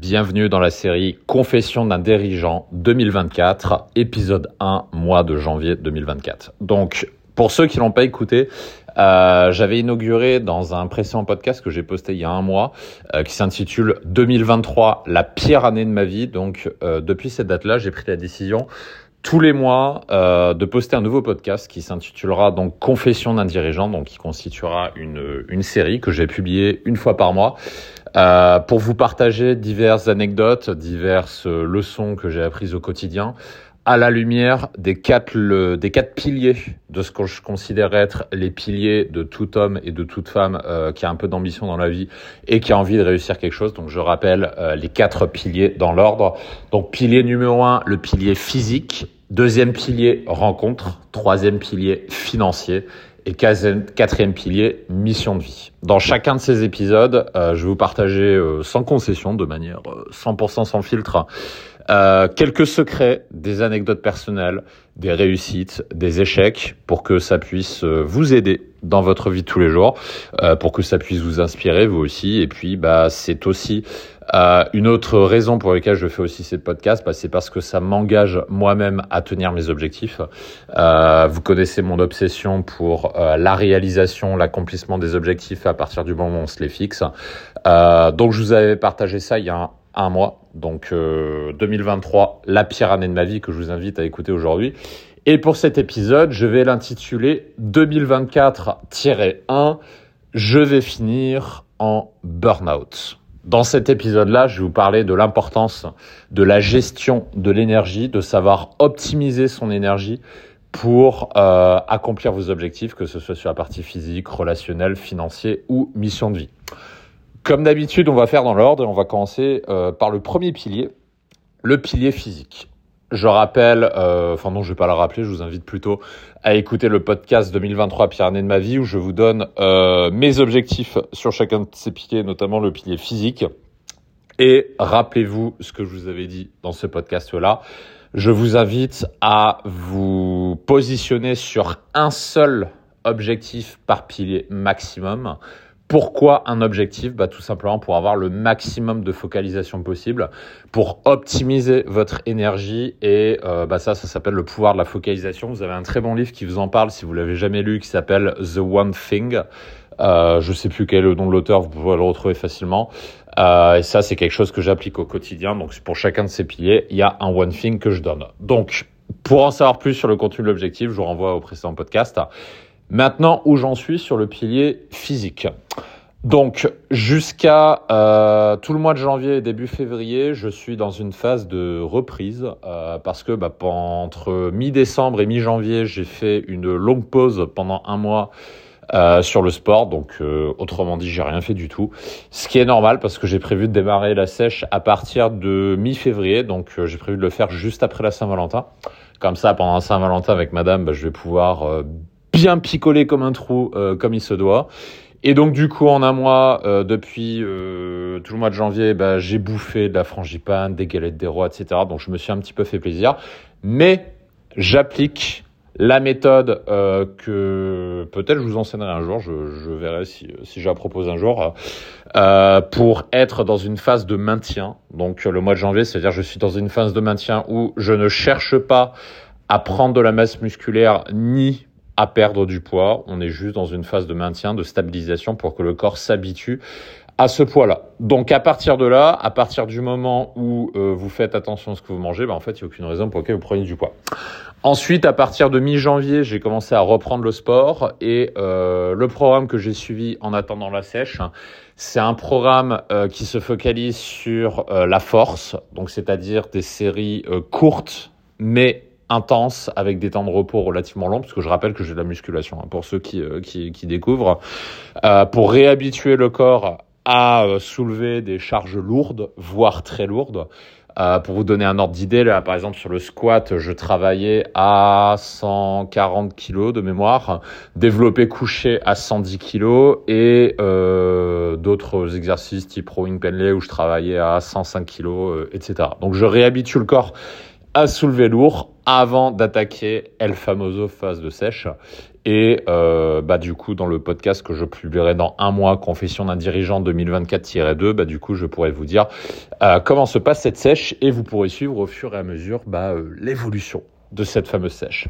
Bienvenue dans la série Confession d'un dirigeant 2024, épisode 1, mois de janvier 2024. Donc, pour ceux qui l'ont pas écouté, euh, j'avais inauguré dans un précédent podcast que j'ai posté il y a un mois, euh, qui s'intitule 2023, la pire année de ma vie. Donc, euh, depuis cette date-là, j'ai pris la décision tous les mois euh, de poster un nouveau podcast qui s'intitulera donc Confession d'un dirigeant, donc qui constituera une, une série que j'ai publiée une fois par mois euh, pour vous partager diverses anecdotes, diverses leçons que j'ai apprises au quotidien à la lumière des quatre, le, des quatre piliers de ce que je considère être les piliers de tout homme et de toute femme euh, qui a un peu d'ambition dans la vie et qui a envie de réussir quelque chose. Donc je rappelle euh, les quatre piliers dans l'ordre. Donc pilier numéro un, le pilier physique. Deuxième pilier, rencontre. Troisième pilier, financier. Et quatrième pilier, mission de vie. Dans chacun de ces épisodes, euh, je vais vous partager euh, sans concession, de manière 100% euh, sans filtre, quelques secrets, des anecdotes personnelles, des réussites, des échecs, pour que ça puisse vous aider dans votre vie de tous les jours, pour que ça puisse vous inspirer vous aussi. Et puis, bah, c'est aussi euh, une autre raison pour laquelle je fais aussi ces podcasts, bah, c'est parce que ça m'engage moi-même à tenir mes objectifs. Euh, vous connaissez mon obsession pour euh, la réalisation, l'accomplissement des objectifs à partir du moment où on se les fixe. Euh, donc, je vous avais partagé ça il y a un, un mois. Donc, 2023, la pire année de ma vie que je vous invite à écouter aujourd'hui. Et pour cet épisode, je vais l'intituler 2024-1, je vais finir en burn-out. Dans cet épisode-là, je vais vous parler de l'importance de la gestion de l'énergie, de savoir optimiser son énergie pour euh, accomplir vos objectifs, que ce soit sur la partie physique, relationnelle, financière ou mission de vie. Comme d'habitude, on va faire dans l'ordre on va commencer euh, par le premier pilier, le pilier physique. Je rappelle, euh, enfin non, je vais pas le rappeler, je vous invite plutôt à écouter le podcast 2023 Pire année de ma vie où je vous donne euh, mes objectifs sur chacun de ces piliers, notamment le pilier physique. Et rappelez-vous ce que je vous avais dit dans ce podcast-là. Je vous invite à vous positionner sur un seul objectif par pilier maximum pourquoi un objectif bah, Tout simplement pour avoir le maximum de focalisation possible, pour optimiser votre énergie. Et euh, bah, ça, ça s'appelle le pouvoir de la focalisation. Vous avez un très bon livre qui vous en parle si vous l'avez jamais lu, qui s'appelle The One Thing. Euh, je sais plus quel est le nom de l'auteur, vous pouvez le retrouver facilement. Euh, et ça, c'est quelque chose que j'applique au quotidien. Donc, pour chacun de ces piliers, il y a un One Thing que je donne. Donc, pour en savoir plus sur le contenu de l'objectif, je vous renvoie au précédent podcast. Maintenant, où j'en suis sur le pilier physique. Donc, jusqu'à euh, tout le mois de janvier et début février, je suis dans une phase de reprise euh, parce que bah, entre mi-décembre et mi-janvier, j'ai fait une longue pause pendant un mois euh, sur le sport. Donc, euh, autrement dit, j'ai rien fait du tout. Ce qui est normal parce que j'ai prévu de démarrer la sèche à partir de mi-février. Donc, euh, j'ai prévu de le faire juste après la Saint-Valentin. Comme ça, pendant Saint-Valentin avec madame, bah, je vais pouvoir euh, bien picoler comme un trou, euh, comme il se doit. Et donc du coup, en un mois, euh, depuis euh, tout le mois de janvier, bah, j'ai bouffé de la frangipane, des galettes des rois, etc. Donc je me suis un petit peu fait plaisir. Mais j'applique la méthode que peut-être je vous enseignerai un jour, je, verrai si, si je la propose un jour, pour être dans une phase de maintien. Donc le mois de janvier, c'est-à-dire je suis dans une phase de maintien où je ne cherche pas à prendre de la masse musculaire ni à perdre du poids. On est juste dans une phase de maintien, de stabilisation pour que le corps s'habitue à ce poids-là. Donc à partir de là, à partir du moment où euh, vous faites attention à ce que vous mangez, bah, en fait, il n'y a aucune raison pour laquelle vous prenez du poids. Ensuite, à partir de mi-janvier, j'ai commencé à reprendre le sport et euh, le programme que j'ai suivi en attendant la sèche, c'est un programme euh, qui se focalise sur la force, donc c'est-à-dire des séries courtes mais intense avec des temps de repos relativement longs, parce que je rappelle que j'ai de la musculation, hein, pour ceux qui, euh, qui, qui, découvrent, euh, pour réhabituer le corps à euh, soulever des charges lourdes, voire très lourdes. Euh, pour vous donner un ordre d'idée, là, par exemple, sur le squat, je travaillais à 140 kg de mémoire, développé couché à 110 kg et euh, d'autres exercices type rowing penley où je travaillais à 105 kg, etc. Donc, je réhabitue le corps à soulever lourd avant d'attaquer El Famoso phase de sèche. Et euh, bah, du coup, dans le podcast que je publierai dans un mois, Confession d'un dirigeant 2024-2, bah, du coup, je pourrai vous dire euh, comment se passe cette sèche et vous pourrez suivre au fur et à mesure bah, euh, l'évolution de cette fameuse sèche.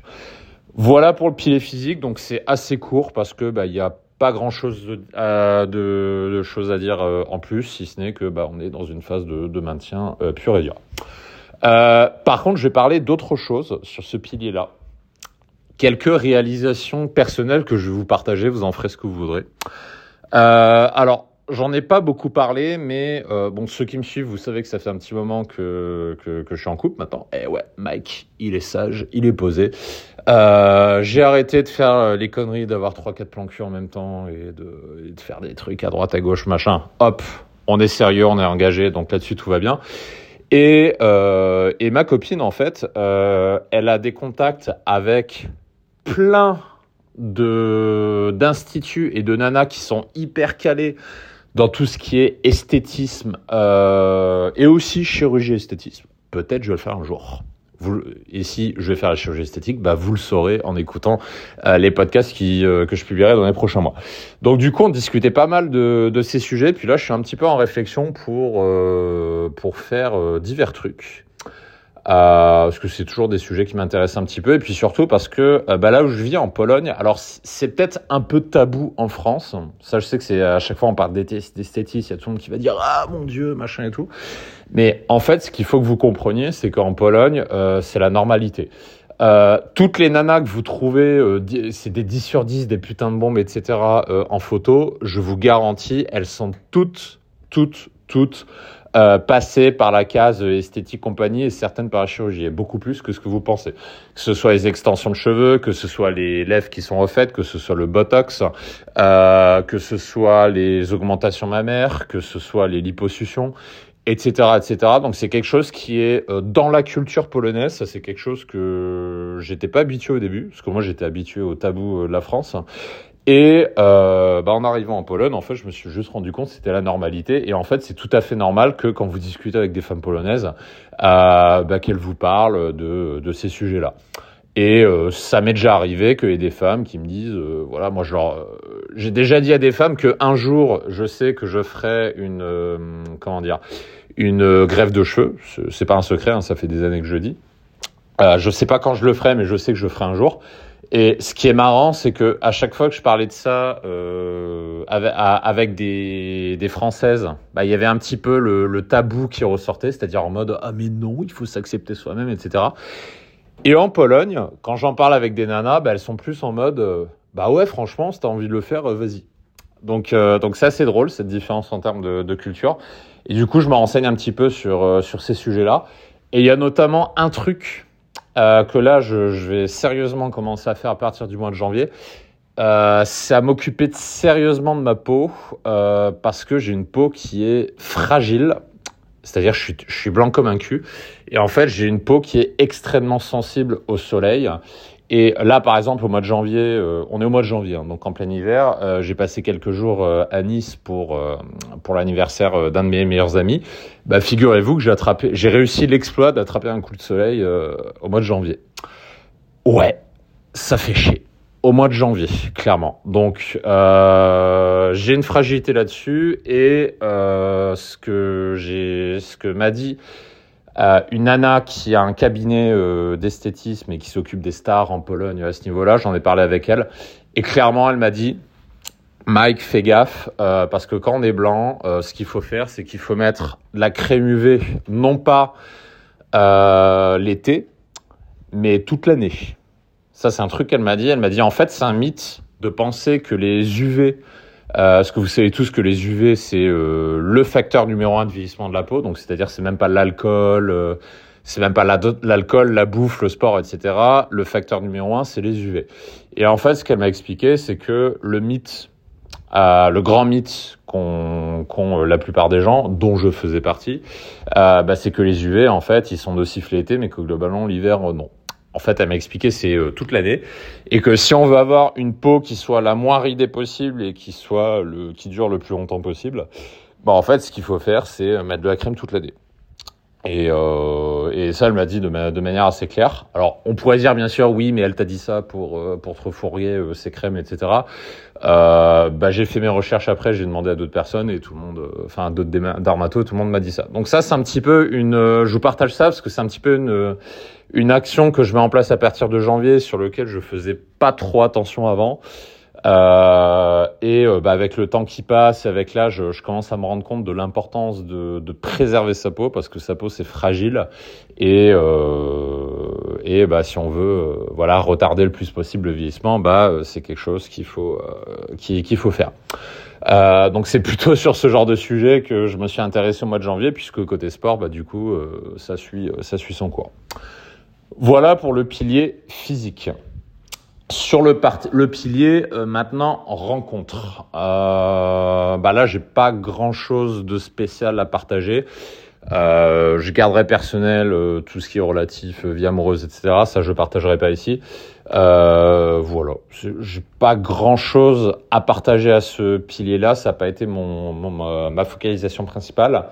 Voilà pour le pilier physique, donc c'est assez court parce que bah, a pas grand chose de, choses à dire en plus, si ce n'est que bah, on est dans une phase de, de maintien euh, pur et dur. Par contre, je vais parler d'autre chose sur ce pilier-là. Quelques réalisations personnelles que je vais vous partager, vous en ferez ce que vous voudrez. alors, J'en ai pas beaucoup parlé, mais euh, bon, ceux qui me suivent, vous savez que ça fait un petit moment que, que, je suis en couple maintenant. Eh ouais, Mike, il est sage, il est posé. Euh, j'ai arrêté de faire euh, les conneries d'avoir trois quatre plans cul en même temps et de, et de faire des trucs à droite à gauche machin. Hop, on est sérieux, on est engagé, donc là-dessus tout va bien. Et, euh, et ma copine en fait, euh, elle a des contacts avec plein d'instituts et de nanas qui sont hyper calés dans tout ce qui est esthétisme euh, et aussi chirurgie esthétisme. Peut-être je vais le faire un jour. Vous, et si je vais faire la chirurgie esthétique, bah vous le saurez en écoutant euh, les podcasts qui, euh, que je publierai dans les prochains mois. Donc du coup, on discutait pas mal de, de ces sujets. Puis là, je suis un petit peu en réflexion pour euh, pour faire euh, divers trucs. Euh, parce que c'est toujours des sujets qui m'intéressent un petit peu, et puis surtout parce que euh, bah là où je vis en Pologne, alors c'est peut-être un peu tabou en France. Ça, je sais que c'est à chaque fois on parle d'esthétisme, il y a tout le monde qui va dire ah mon dieu machin et tout. Mais en fait, ce qu'il faut que vous compreniez, c'est qu'en Pologne, euh, c'est la normalité. Toutes les nanas que vous trouvez, c'est des 10 sur 10, des putains de bombes, etc. en photo, je vous garantis, elles sont toutes, toutes, toutes euh, passer par la case esthétique compagnie et certaines par la chirurgie, beaucoup plus que ce que vous pensez. Que ce soit les extensions de cheveux, que ce soit les lèvres qui sont refaites, que ce soit le botox, euh, que ce soit les augmentations mammaires, que ce soit les liposuctions etc., etc. Donc c'est quelque chose qui est euh, dans la culture polonaise. Ça c'est quelque chose que j'étais pas habitué au début, parce que moi j'étais habitué au tabou de la France. Et euh, bah en arrivant en Pologne, en fait, je me suis juste rendu compte que c'était la normalité. Et en fait, c'est tout à fait normal que quand vous discutez avec des femmes polonaises, euh, bah, qu'elles vous parlent de, ces sujets-là. Et euh, ça m'est déjà arrivé qu'il y ait des femmes qui me disent, voilà, moi, genre, j'ai déjà dit à des femmes que un jour, je sais que je ferai une, comment dire, une grève de cheveux. C'est pas un secret, hein, ça fait des années que je dis. je sais pas quand je le ferai, mais je sais que je le ferai un jour. Et ce qui est marrant, c'est que à chaque fois que je parlais de ça euh, avec, des, des, françaises, bah, il y avait un petit peu le, tabou qui ressortait, c'est-à-dire en mode ah mais non, il faut s'accepter soi-même, etc. Et en Pologne, quand j'en parle avec des nanas, bah, elles sont plus en mode euh, bah ouais, franchement, si t'as envie de le faire, euh, vas-y. Donc donc c'est assez drôle cette différence en termes de, culture. Et du coup, je me renseigne un petit peu sur sur ces sujets-là. Et il y a notamment un truc euh, que là, je, vais sérieusement commencer à faire à partir du mois de janvier. Euh, c'est à m'occuper sérieusement de ma peau euh, parce que j'ai une peau qui est fragile. C'est-à-dire, je suis blanc comme un cul. Et en fait, j'ai une peau qui est extrêmement sensible au soleil. Et là, par exemple, au mois de janvier, euh, on est au mois de janvier, hein, donc en plein hiver, euh, j'ai passé quelques jours euh, à Nice pour pour l'anniversaire d'un de mes meilleurs amis. Bah, figurez-vous que j'ai attrapé, j'ai réussi l'exploit d'attraper un coup de soleil au mois de janvier. Ouais, ça fait chier. Au mois de janvier, clairement. Donc, j'ai une fragilité là-dessus et ce que j'ai, ce que m'a dit euh, une nana qui a un cabinet euh, d'esthétisme et qui s'occupe des stars en Pologne à ce niveau-là, j'en ai parlé avec elle. Et clairement, elle m'a dit, Mike, fais gaffe, euh, parce que quand on est blanc, ce qu'il faut faire, c'est qu'il faut mettre la crème UV, non pas l'été, mais toute l'année. Ça, c'est un truc qu'elle m'a dit. Elle m'a dit, en fait, c'est un mythe de penser que les UV euh, ce que vous savez tous que les UV, c'est euh, le facteur numéro un de vieillissement de la peau. Donc, c'est-à-dire, c'est même pas l'alcool, euh, c'est même pas l'alcool, la bouffe, le sport, etc. Le facteur numéro un, c'est les UV. Et en fait, ce qu'elle m'a expliqué, c'est que le mythe, euh, le grand mythe qu'ont qu la plupart des gens, dont je faisais partie, euh, bah, c'est que les UV, en fait, ils sont nocifs l'été, mais que globalement, l'hiver, non en fait, elle m'a expliqué, c'est euh, toute l'année. Et que si on veut avoir une peau qui soit la moins ridée possible et qui soit le, qui dure le plus longtemps possible, bah, en fait, ce qu'il faut faire, c'est mettre de la crème toute l'année. Et, euh, et ça, elle m'a dit de, de, manière assez claire. Alors, on pourrait dire bien sûr, oui, mais elle t'a dit ça pour euh, pour te refourguer euh, ses crèmes, etc. Euh, bah, j'ai fait mes recherches après, j'ai demandé à d'autres personnes et tout le monde, euh, enfin d'autres dermatos, tout le monde m'a dit ça. Donc ça, c'est un petit peu une. je vous partage ça parce que c'est un petit peu une une action que je mets en place à partir de janvier sur lequel je faisais pas trop attention avant. Euh, et euh, bah, avec le temps qui passe, avec l'âge, je commence à me rendre compte de l'importance de, préserver sa peau parce que sa peau c'est fragile et euh, et bah si on veut voilà retarder le plus possible le vieillissement, bah c'est quelque chose qu'il faut qu'il faut faire. donc c'est plutôt sur ce genre de sujet que je me suis intéressé au mois de janvier puisque côté sport, bah du coup ça suit ça suit son cours. Voilà pour le pilier physique. Sur le, le pilier, euh, maintenant, rencontre. Euh, bah là, j'ai pas grand chose de spécial à partager. Euh, je garderai personnel euh, tout ce qui est relatif, vie amoureuse, etc. Ça, je partagerai pas ici. voilà, j'ai pas grand chose à partager à ce pilier-là. Ça n'a pas été mon, ma, focalisation principale.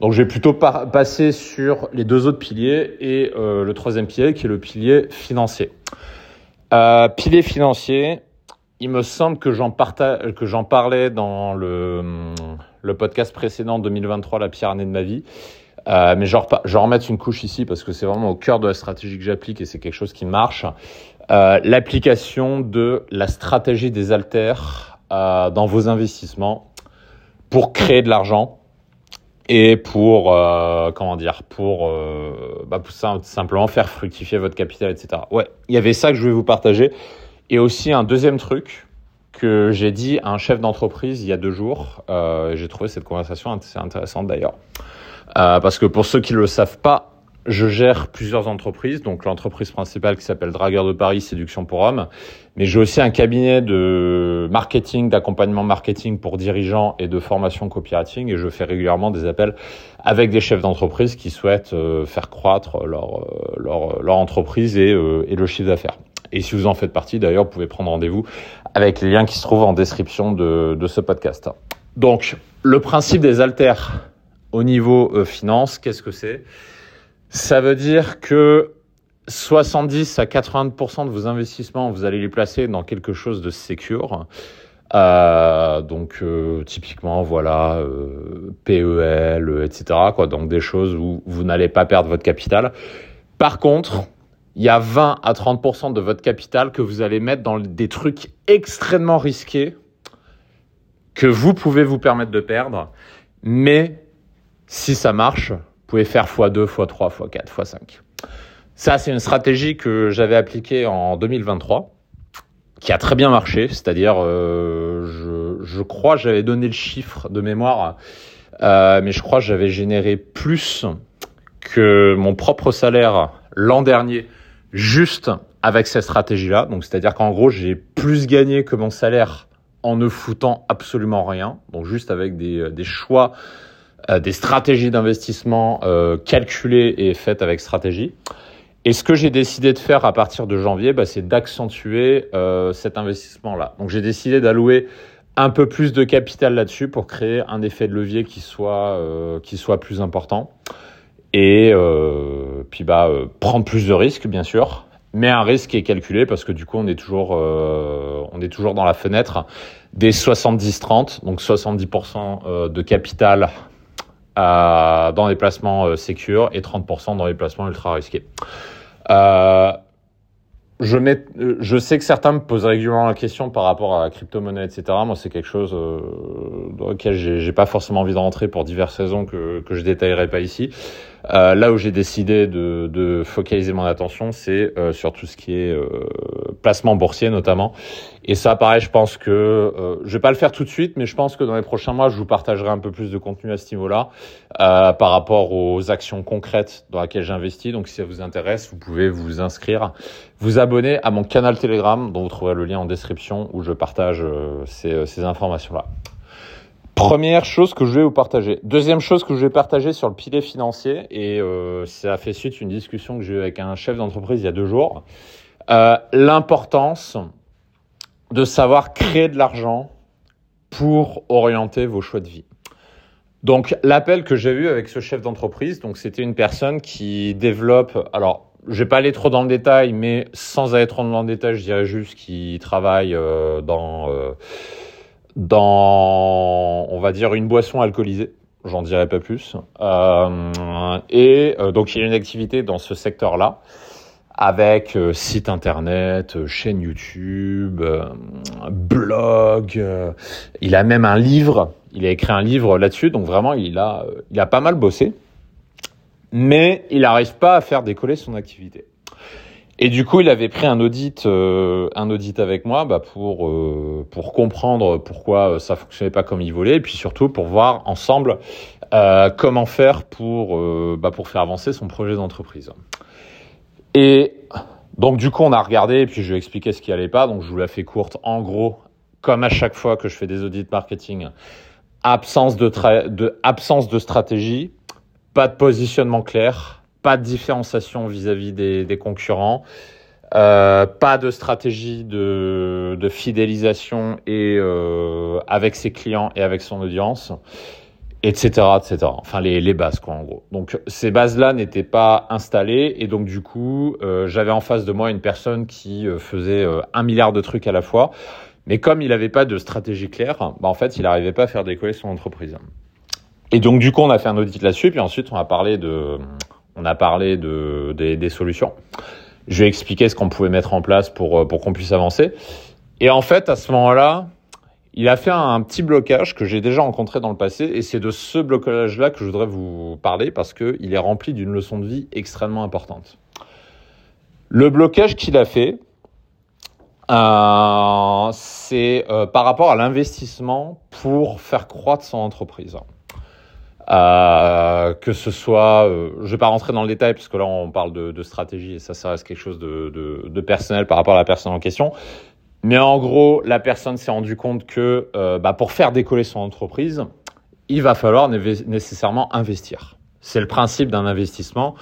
Donc, je vais plutôt passer sur les deux autres piliers et le troisième pilier qui est le pilier financier. Euh, pilier financier, il me semble que j'en parlais dans le, podcast précédent 2023, la pire année de ma vie. Euh, mais je vais remettre une couche ici parce que c'est vraiment au cœur de la stratégie que j'applique et c'est quelque chose qui marche. Euh, L'application de la stratégie des alters euh, dans vos investissements pour créer de l'argent et pour euh, comment dire pour, euh, bah, pour simplement faire fructifier votre capital etc ouais il y avait ça que je voulais vous partager. Et aussi un deuxième truc que j'ai dit à un chef d'entreprise il y a deux jours euh, j'ai trouvé cette conversation assez intéressante d'ailleurs. Euh, parce que pour ceux qui ne le savent pas je gère plusieurs entreprises, donc l'entreprise principale qui s'appelle Dragueur de Paris, Séduction pour Hommes, mais j'ai aussi un cabinet de marketing, d'accompagnement marketing pour dirigeants et de formation copywriting, et je fais régulièrement des appels avec des chefs d'entreprise qui souhaitent euh, faire croître leur, euh, leur, leur entreprise et, euh, et le chiffre d'affaires. Et si vous en faites partie, d'ailleurs, vous pouvez prendre rendez-vous avec les liens qui se trouvent en description de, de ce podcast. Donc, le principe des alters au niveau finance, qu'est-ce que c'est? Ça veut dire que 70 à 80% de vos investissements, vous allez les placer dans quelque chose de secure. Euh, donc euh, typiquement voilà euh, PEL, etc. Donc des choses où vous n'allez pas perdre votre capital. Par contre, il y a 20 à 30% de votre capital que vous allez mettre dans des trucs extrêmement risqués que vous pouvez vous permettre de perdre. Mais si ça marche, pouvez faire x2, x3, x4, x5. Ça, c'est une stratégie que j'avais appliquée en 2023, qui a très bien marché. C'est-à-dire, euh, je, je, crois, j'avais donné le chiffre de mémoire, euh, mais je crois que j'avais généré plus que mon propre salaire l'an dernier, juste avec cette stratégie-là. Donc, c'est-à-dire qu'en gros, j'ai plus gagné que mon salaire en ne foutant absolument rien. Donc, juste avec des, choix des stratégies d'investissement euh, calculées et faites avec stratégie. Et ce que j'ai décidé de faire à partir de janvier, bah, c'est d'accentuer euh, cet investissement-là. Donc j'ai décidé d'allouer un peu plus de capital là-dessus pour créer un effet de levier qui soit, euh, qui soit plus important. Et euh, puis bah, euh, prendre plus de risques, bien sûr, mais un risque qui est calculé parce que du coup, on est toujours, on est toujours dans la fenêtre des 70-30, donc 70% de capital euh, dans les placements euh, et 30% dans les placements ultra risqués. Euh, je, mets, euh, je sais que certains me posent régulièrement la question par rapport à la crypto-monnaie, etc. Moi, c'est quelque chose dans lequel j'ai pas forcément envie de rentrer pour diverses raisons que, que je détaillerai pas ici. Euh, là où j'ai décidé de, de, focaliser mon attention, c'est euh, sur tout ce qui est euh, placement boursier notamment. Et ça, pareil, je pense que euh, je vais pas le faire tout de suite, mais je pense que dans les prochains mois, je vous partagerai un peu plus de contenu à ce niveau-là par rapport aux actions concrètes dans lesquelles j'investis. Donc, si ça vous intéresse, vous pouvez vous inscrire, vous abonner à mon canal Telegram, dont vous trouverez le lien en description, où je partage ces, ces informations-là. Première chose que je vais vous partager. Deuxième chose que je vais partager sur le pilier financier, et euh, ça fait suite une discussion que j'ai eue avec un chef d'entreprise il y a deux jours, euh, l'importance de savoir créer de l'argent pour orienter vos choix de vie. Donc l'appel que j'ai eu avec ce chef d'entreprise, donc c'était une personne qui développe, alors je vais pas aller trop dans le détail, mais sans aller trop dans le détail, je dirais juste qu'il travaille euh, dans, euh, dans, on va dire, une boisson alcoolisée. J'en dirai pas plus. Euh, et euh, donc il y a une activité dans ce secteur-là avec euh, site internet, euh, chaîne YouTube, euh, blog. il a même un livre. Il a écrit un livre là-dessus. Donc vraiment, il a, il a pas mal bossé. Mais il n'arrive pas à faire décoller son activité. Et du coup, il avait pris un audit, un audit avec moi bah, pour pour comprendre pourquoi ça fonctionnait pas comme il voulait, et puis surtout pour voir ensemble comment faire pour bah, pour faire avancer son projet d'entreprise. Et donc du coup, on a regardé et puis je lui ai expliqué ce qui allait pas. Donc je vous la fais courte. En gros, comme à chaque fois que je fais des audits marketing, absence de stratégie, pas de positionnement clair, pas de différenciation vis-à-vis des, concurrents, euh, pas de stratégie de, fidélisation et euh, avec ses clients et avec son audience etc., etc. Enfin, les, bases, quoi, en gros. Donc, ces bases-là n'étaient pas installées, et donc, du coup, euh, j'avais en face de moi une personne qui faisait un milliard de trucs à la fois, mais comme il n'avait pas de stratégie claire, bah, en fait, il n'arrivait pas à faire décoller son entreprise. Et donc, du coup, on a fait un audit là-dessus, puis ensuite, on a parlé de, on a parlé de, des, solutions. Je lui ai expliqué ce qu'on pouvait mettre en place pour, pour qu'on puisse avancer. Et en fait, à ce moment-là, il a fait un, petit blocage que j'ai déjà rencontré dans le passé et c'est de ce blocage-là que je voudrais vous parler parce qu'il est rempli d'une leçon de vie extrêmement importante. Le blocage qu'il a fait, euh, c'est euh, par rapport à l'investissement pour faire croître son entreprise. Euh, que ce soit, euh, je vais pas rentrer dans le détail parce que là on parle de, stratégie et ça, ça reste quelque chose de, personnel par rapport à la personne en question. Mais en gros, la personne s'est rendu compte que euh, bah, pour faire décoller son entreprise, il va falloir nécessairement investir. C'est le principe d'un investissement.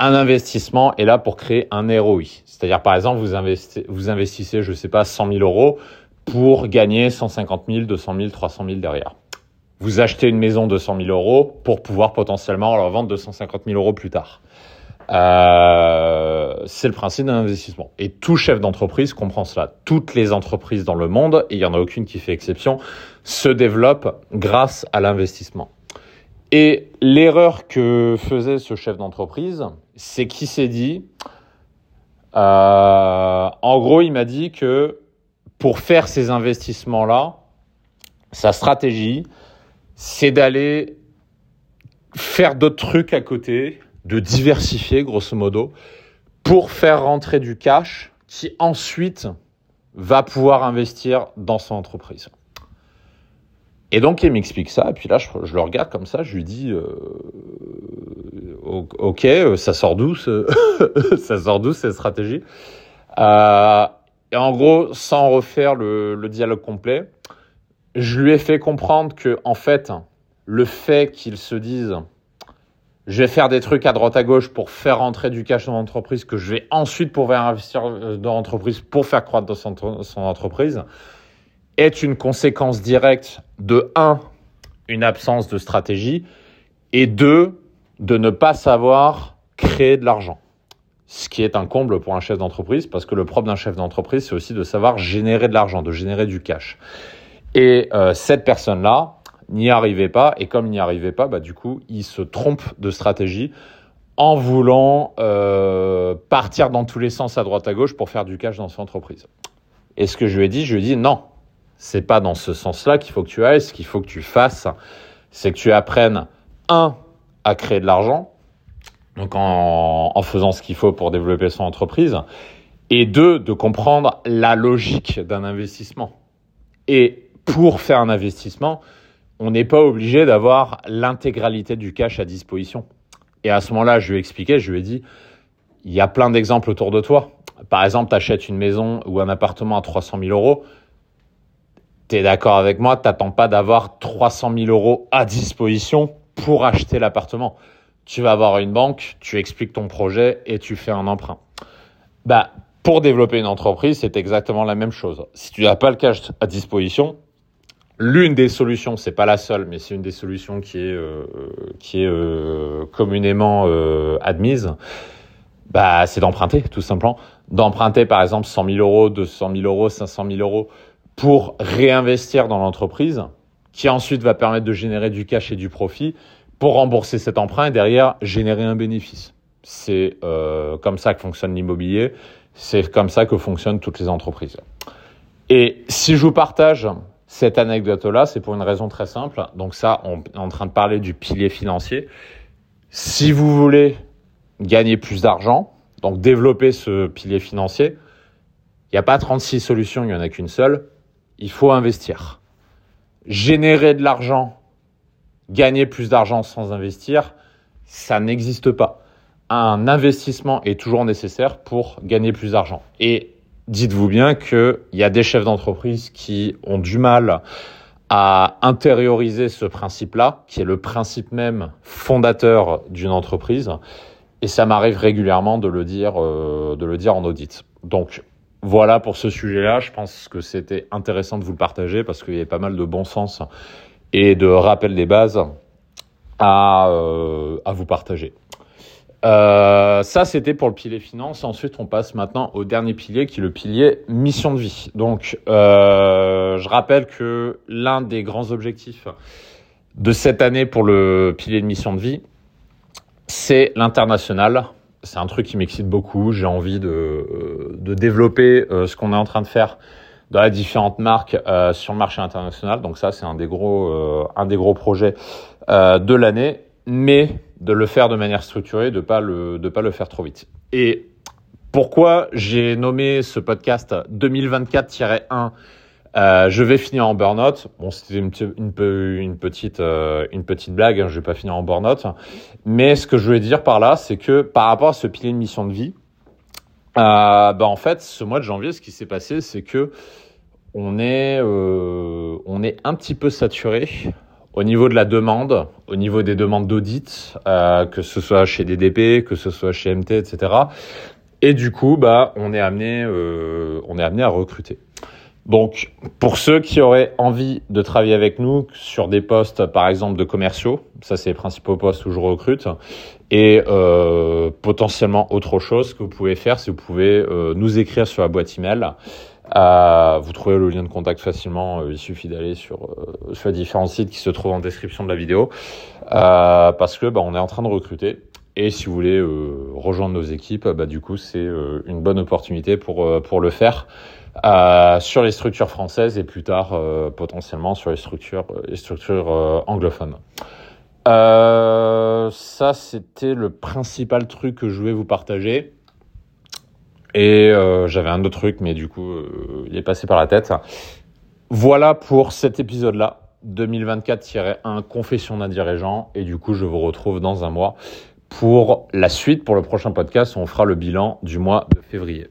Un investissement est là pour créer un ROI. C'est-à-dire, par exemple, vous investissez, je ne sais pas, 100 000 euros pour gagner 150 000, 200 000, 300 000 derrière. Vous achetez une maison de 100 000 euros pour pouvoir potentiellement la vendre 250 000 euros plus tard. Euh, c'est le principe d'un investissement. Et tout chef d'entreprise comprend cela. Toutes les entreprises dans le monde, et il n'y en a aucune qui fait exception, se développent grâce à l'investissement. Et l'erreur que faisait ce chef d'entreprise, c'est qu'il s'est dit, euh, en gros, il m'a dit que pour faire ces investissements-là, sa stratégie, c'est d'aller faire d'autres trucs à côté, de diversifier, grosso modo, pour faire rentrer du cash qui ensuite va pouvoir investir dans son entreprise. Et donc, il m'explique ça, et puis là, je, le regarde comme ça, je lui dis, euh, ok, euh, ça sort d'où, ça sort d'où cette stratégie? Euh, Et en gros, sans refaire le, dialogue complet, je lui ai fait comprendre que, en fait, le fait qu'il se dise, je vais faire des trucs à droite à gauche pour faire rentrer du cash dans l'entreprise que je vais ensuite pouvoir investir dans l'entreprise pour faire croître son, son entreprise est une conséquence directe de 1, une absence de stratégie et 2, de ne pas savoir créer de l'argent. Ce qui est un comble pour un chef d'entreprise parce que le propre d'un chef d'entreprise, c'est aussi de savoir générer de l'argent, de générer du cash. Et euh, cette personne-là, n'y arrivait pas. Et comme il n'y arrivait pas, bah, du coup, il se trompe de stratégie en voulant euh, partir dans tous les sens à droite à gauche pour faire du cash dans son entreprise. Et ce que je lui ai dit, je lui ai dit non, c'est pas dans ce sens-là qu'il faut que tu ailles. Ce qu'il faut que tu fasses, c'est que tu apprennes un à créer de l'argent, donc en, en faisant ce qu'il faut pour développer son entreprise, et deux de comprendre la logique d'un investissement. Et pour faire un investissement, on n'est pas obligé d'avoir l'intégralité du cash à disposition. Et à ce moment-là, je lui ai expliqué, je lui ai dit, il y a plein d'exemples autour de toi. Par exemple, tu achètes une maison ou un appartement à 300 000 euros. Tu es d'accord avec moi, tu n'attends pas d'avoir 300 000 euros à disposition pour acheter l'appartement. Tu vas avoir une banque, tu expliques ton projet et tu fais un emprunt. Bah, pour développer une entreprise, c'est exactement la même chose. Si tu n'as pas le cash à disposition, l'une des solutions, c'est pas la seule, mais c'est une des solutions qui est euh, qui est euh, communément euh, admise. Bah, c'est d'emprunter, tout simplement. D'emprunter, par exemple, 100 000 euros, 200 000 euros, 500 000 euros pour réinvestir dans l'entreprise, qui ensuite va permettre de générer du cash et du profit pour rembourser cet emprunt et derrière générer un bénéfice. C'est comme ça que fonctionne l'immobilier. C'est comme ça que fonctionnent toutes les entreprises. Et si je vous partage cette anecdote-là, c'est pour une raison très simple. Donc ça, on est en train de parler du pilier financier. Si vous voulez gagner plus d'argent, donc développer ce pilier financier, il n'y a pas 36 solutions, il n'y en a qu'une seule. Il faut investir. Générer de l'argent, gagner plus d'argent sans investir, ça n'existe pas. Un investissement est toujours nécessaire pour gagner plus d'argent. Et dites-vous bien qu'il y a des chefs d'entreprise qui ont du mal à intérioriser ce principe-là, qui est le principe même fondateur d'une entreprise. Et ça m'arrive régulièrement de le dire, euh, de le dire en audit. Donc voilà pour ce sujet-là. Je pense que c'était intéressant de vous le partager parce qu'il y avait pas mal de bon sens et de rappel des bases à, euh, à vous partager. Euh, ça, c'était pour le pilier finance. Ensuite, on passe maintenant au dernier pilier qui est le pilier mission de vie. Donc, euh, je rappelle que l'un des grands objectifs de cette année pour le pilier de mission de vie, c'est l'international. C'est un truc qui m'excite beaucoup. J'ai envie de, de développer euh, ce qu'on est en train de faire dans les différentes marques euh, sur le marché international. Donc ça, c'est un des gros, euh, un des gros projets de l'année. Mais de le faire de manière structurée, de pas le de pas le faire trop vite. Et pourquoi j'ai nommé ce podcast 2024-1 euh, je vais finir en burn-out. Bon, c'était une, une, petite, euh, une petite blague, hein, je vais pas finir en burn-out. Mais ce que je voulais dire par là, c'est que par rapport à ce pilier de mission de vie, euh, bah en fait, ce mois de janvier, ce qui s'est passé, c'est que on est, on est un petit peu saturé au niveau de la demande, au niveau des demandes d'audit, euh, que ce soit chez DDP, que ce soit chez MT, etc. Et du coup, bah, on est amené, euh, on est amené à recruter. Donc, pour ceux qui auraient envie de travailler avec nous sur des postes, par exemple, de commerciaux, ça c'est les principaux postes où je recrute, et euh, potentiellement autre chose que vous pouvez faire, c'est vous pouvez nous écrire sur la boîte email euh, vous trouvez le lien de contact facilement. Euh, il suffit d'aller sur, euh, sur les différents sites qui se trouvent en description de la vidéo. Euh, parce que bah, on est en train de recruter. Et si vous voulez rejoindre nos équipes, bah, du coup, c'est une bonne opportunité pour, pour le faire sur les structures françaises et plus tard potentiellement sur les structures, les structures anglophones. ça, c'était le principal truc que je voulais vous partager. Et euh, j'avais un autre truc, mais du coup, euh, il est passé par la tête. Voilà pour cet épisode-là, 2024-1 Confession d'un dirigeant. Et du coup, je vous retrouve dans un mois pour la suite, pour le prochain podcast, où on fera le bilan du mois de février.